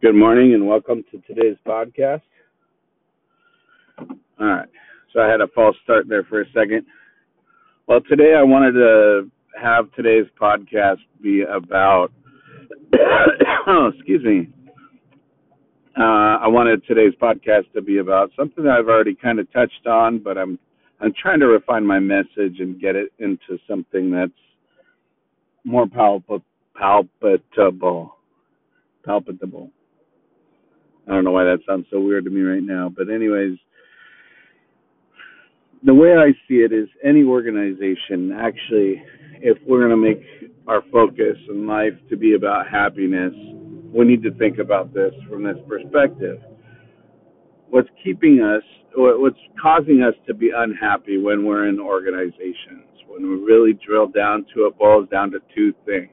Good morning and welcome to today's podcast. All right. So I had a false start there for a second. Well, today I wanted to have today's podcast be about, oh, excuse me. Uh, I wanted today's podcast to be about something that I've already kind of touched on, but I'm I'm trying to refine my message and get it into something that's more palpable, palpable, palpable. I don't know why that sounds so weird to me right now, but anyways, the way I see it is any organization actually, if we're going to make our focus in life to be about happiness, we need to think about this from this perspective. What's keeping us, what's causing us to be unhappy when we're in organizations, when we really drill down to it, boils down to two things.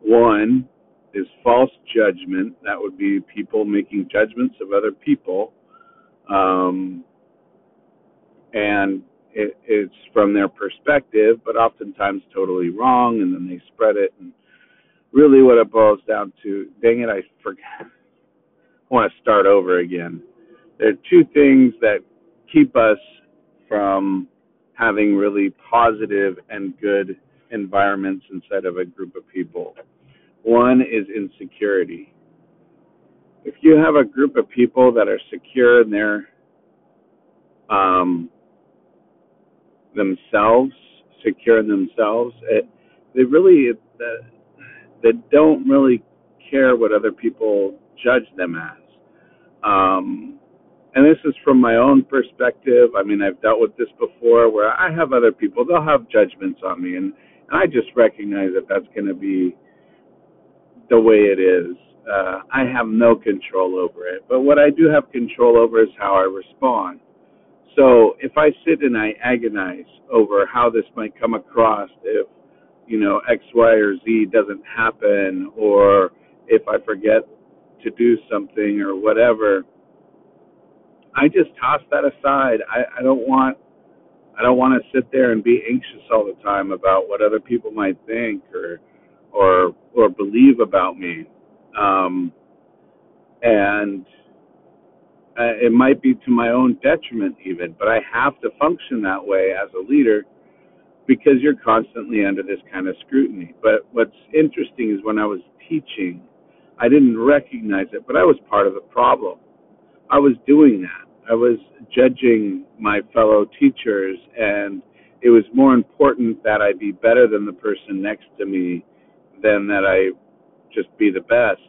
One, is false judgment. That would be people making judgments of other people. Um, and it, it's from their perspective, but oftentimes totally wrong, and then they spread it. And really, what it boils down to, dang it, I forgot. I want to start over again. There are two things that keep us from having really positive and good environments inside of a group of people. One is insecurity. If you have a group of people that are secure in their um, themselves, secure in themselves, it, they really they don't really care what other people judge them as. Um, and this is from my own perspective. I mean, I've dealt with this before, where I have other people; they'll have judgments on me, and, and I just recognize that that's going to be the way it is. Uh, I have no control over it. But what I do have control over is how I respond. So if I sit and I agonize over how this might come across if, you know, X, Y, or Z doesn't happen, or if I forget to do something or whatever, I just toss that aside. I, I don't want I don't want to sit there and be anxious all the time about what other people might think or or or believe about me, um, and uh, it might be to my own detriment even. But I have to function that way as a leader because you're constantly under this kind of scrutiny. But what's interesting is when I was teaching, I didn't recognize it, but I was part of the problem. I was doing that. I was judging my fellow teachers, and it was more important that I be better than the person next to me than that I just be the best.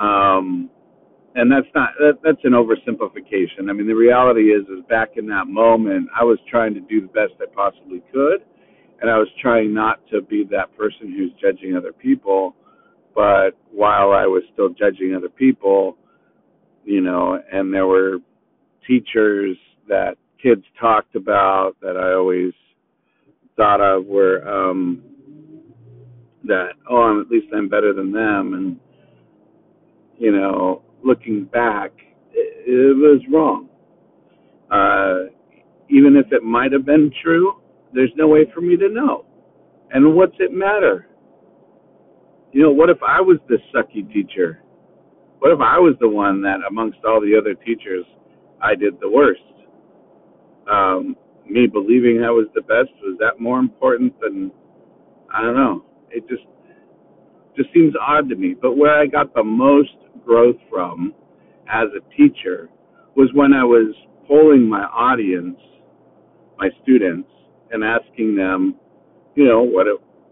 Um, and that's not that, that's an oversimplification. I mean, the reality is, is back in that moment, I was trying to do the best I possibly could, and I was trying not to be that person who's judging other people. But while I was still judging other people, you know, and there were teachers that kids talked about that I always thought of were um, that oh I'm, at least I'm better than them. And you know looking back it, it was wrong. Uh, even if it might have been true there's no way for me to know. And what's it matter? You know what if I was the sucky teacher? What if I was the one that amongst all the other teachers I did the worst? Um, me believing I was the best was that more important than I don't know it just just seems odd to me. But where I got the most growth from as a teacher was when I was polling my audience, my students, and asking them, you know, what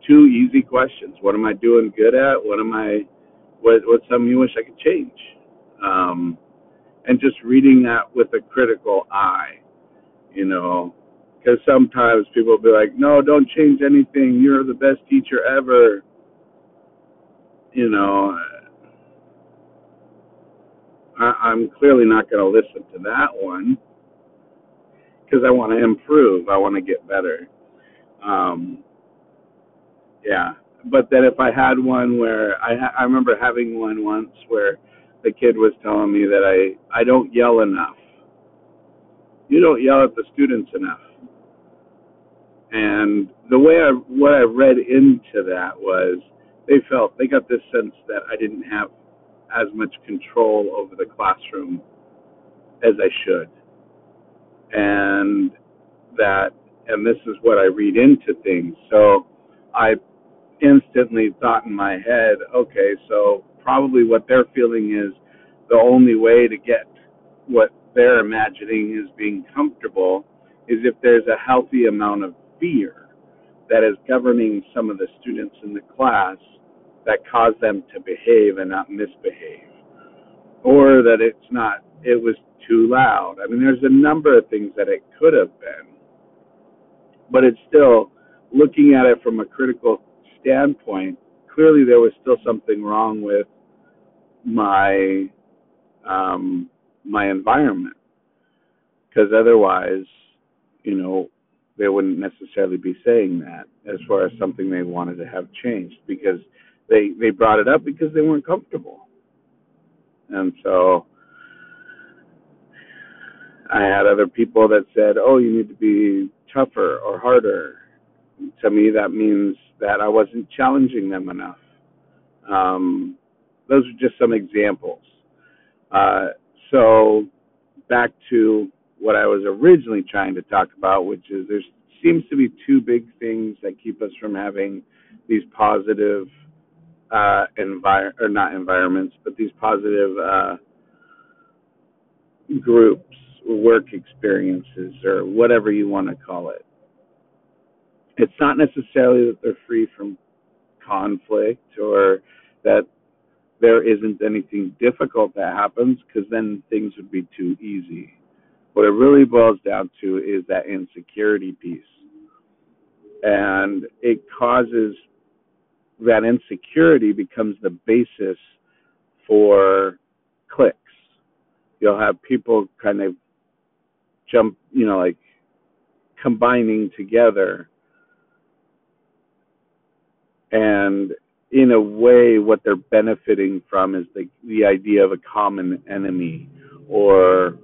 two easy questions. What am I doing good at? What am I what what's something you wish I could change? Um, and just reading that with a critical eye, you know, because sometimes people will be like, "No, don't change anything. You're the best teacher ever." You know, I, I'm clearly not going to listen to that one because I want to improve. I want to get better. Um, yeah, but then if I had one where I ha- I remember having one once where the kid was telling me that I I don't yell enough. You don't yell at the students enough. And the way I what I read into that was they felt they got this sense that I didn't have as much control over the classroom as I should. And that, and this is what I read into things. So I instantly thought in my head, okay, so probably what they're feeling is the only way to get what they're imagining is being comfortable is if there's a healthy amount of fear that is governing some of the students in the class that cause them to behave and not misbehave. Or that it's not it was too loud. I mean there's a number of things that it could have been but it's still looking at it from a critical standpoint clearly there was still something wrong with my um my environment. Because otherwise you know they wouldn't necessarily be saying that as far as something they wanted to have changed because they they brought it up because they weren't comfortable. And so i had other people that said oh you need to be tougher or harder. To me that means that i wasn't challenging them enough. Um, those are just some examples. Uh, so back to what I was originally trying to talk about, which is there seems to be two big things that keep us from having these positive uh, envir or not environments, but these positive uh, groups, work experiences, or whatever you want to call it. It's not necessarily that they're free from conflict or that there isn't anything difficult that happens because then things would be too easy. What it really boils down to is that insecurity piece. And it causes that insecurity becomes the basis for cliques. You'll have people kind of jump, you know, like combining together. And in a way, what they're benefiting from is the the idea of a common enemy, or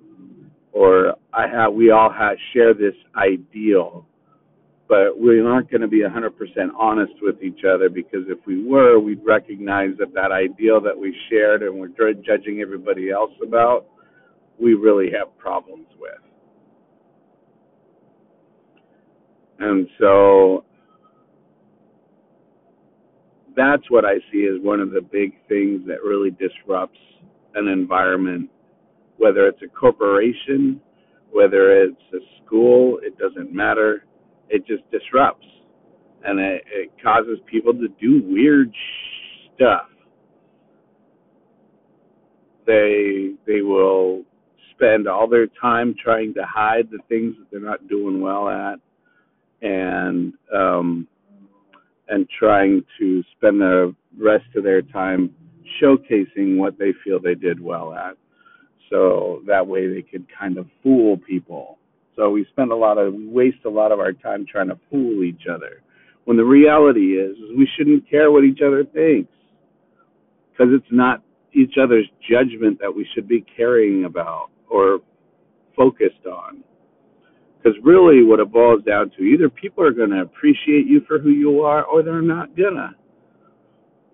or I have we all have share this ideal, but we aren't going to be 100% honest with each other because if we were, we'd recognize that that ideal that we shared and we're judging everybody else about, we really have problems with. And so that's what I see as one of the big things that really disrupts an environment, whether it's a corporation, whether it's a school, it doesn't matter. It just disrupts and it, it causes people to do weird stuff. They they will spend all their time trying to hide the things that they're not doing well at, and um, and trying to spend the rest of their time showcasing what they feel they did well at. So that way they could kind of fool people. So we spend a lot of, we waste a lot of our time trying to fool each other. When the reality is, is we shouldn't care what each other thinks. Because it's not each other's judgment that we should be caring about or focused on. Because really, what it boils down to, either people are going to appreciate you for who you are, or they're not gonna.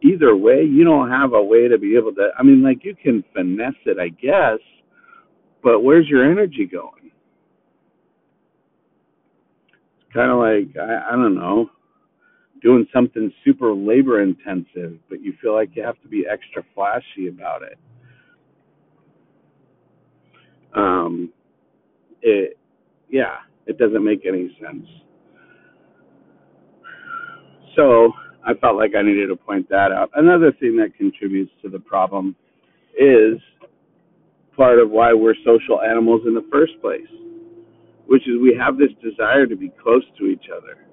Either way, you don't have a way to be able to. I mean, like you can finesse it, I guess, but where's your energy going? It's kind of like I, I don't know, doing something super labor intensive, but you feel like you have to be extra flashy about it. Um, it yeah, it doesn't make any sense. So I felt like I needed to point that out. Another thing that contributes to the problem is part of why we're social animals in the first place, which is we have this desire to be close to each other.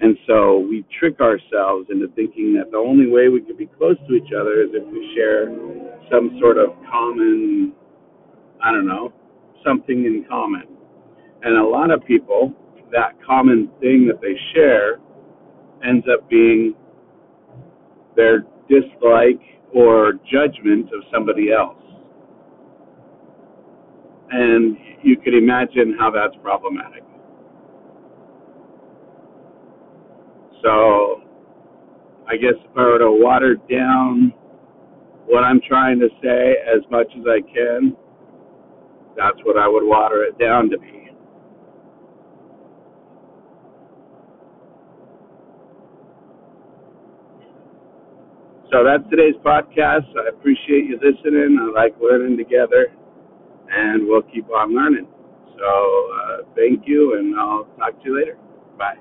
And so we trick ourselves into thinking that the only way we can be close to each other is if we share some sort of common, I don't know, something in common. And a lot of people, that common thing that they share ends up being their dislike or judgment of somebody else. And you can imagine how that's problematic. So, I guess if I were to water down what I'm trying to say as much as I can, that's what I would water it down to be. So that's today's podcast. I appreciate you listening. I like learning together, and we'll keep on learning. So uh, thank you, and I'll talk to you later. Bye.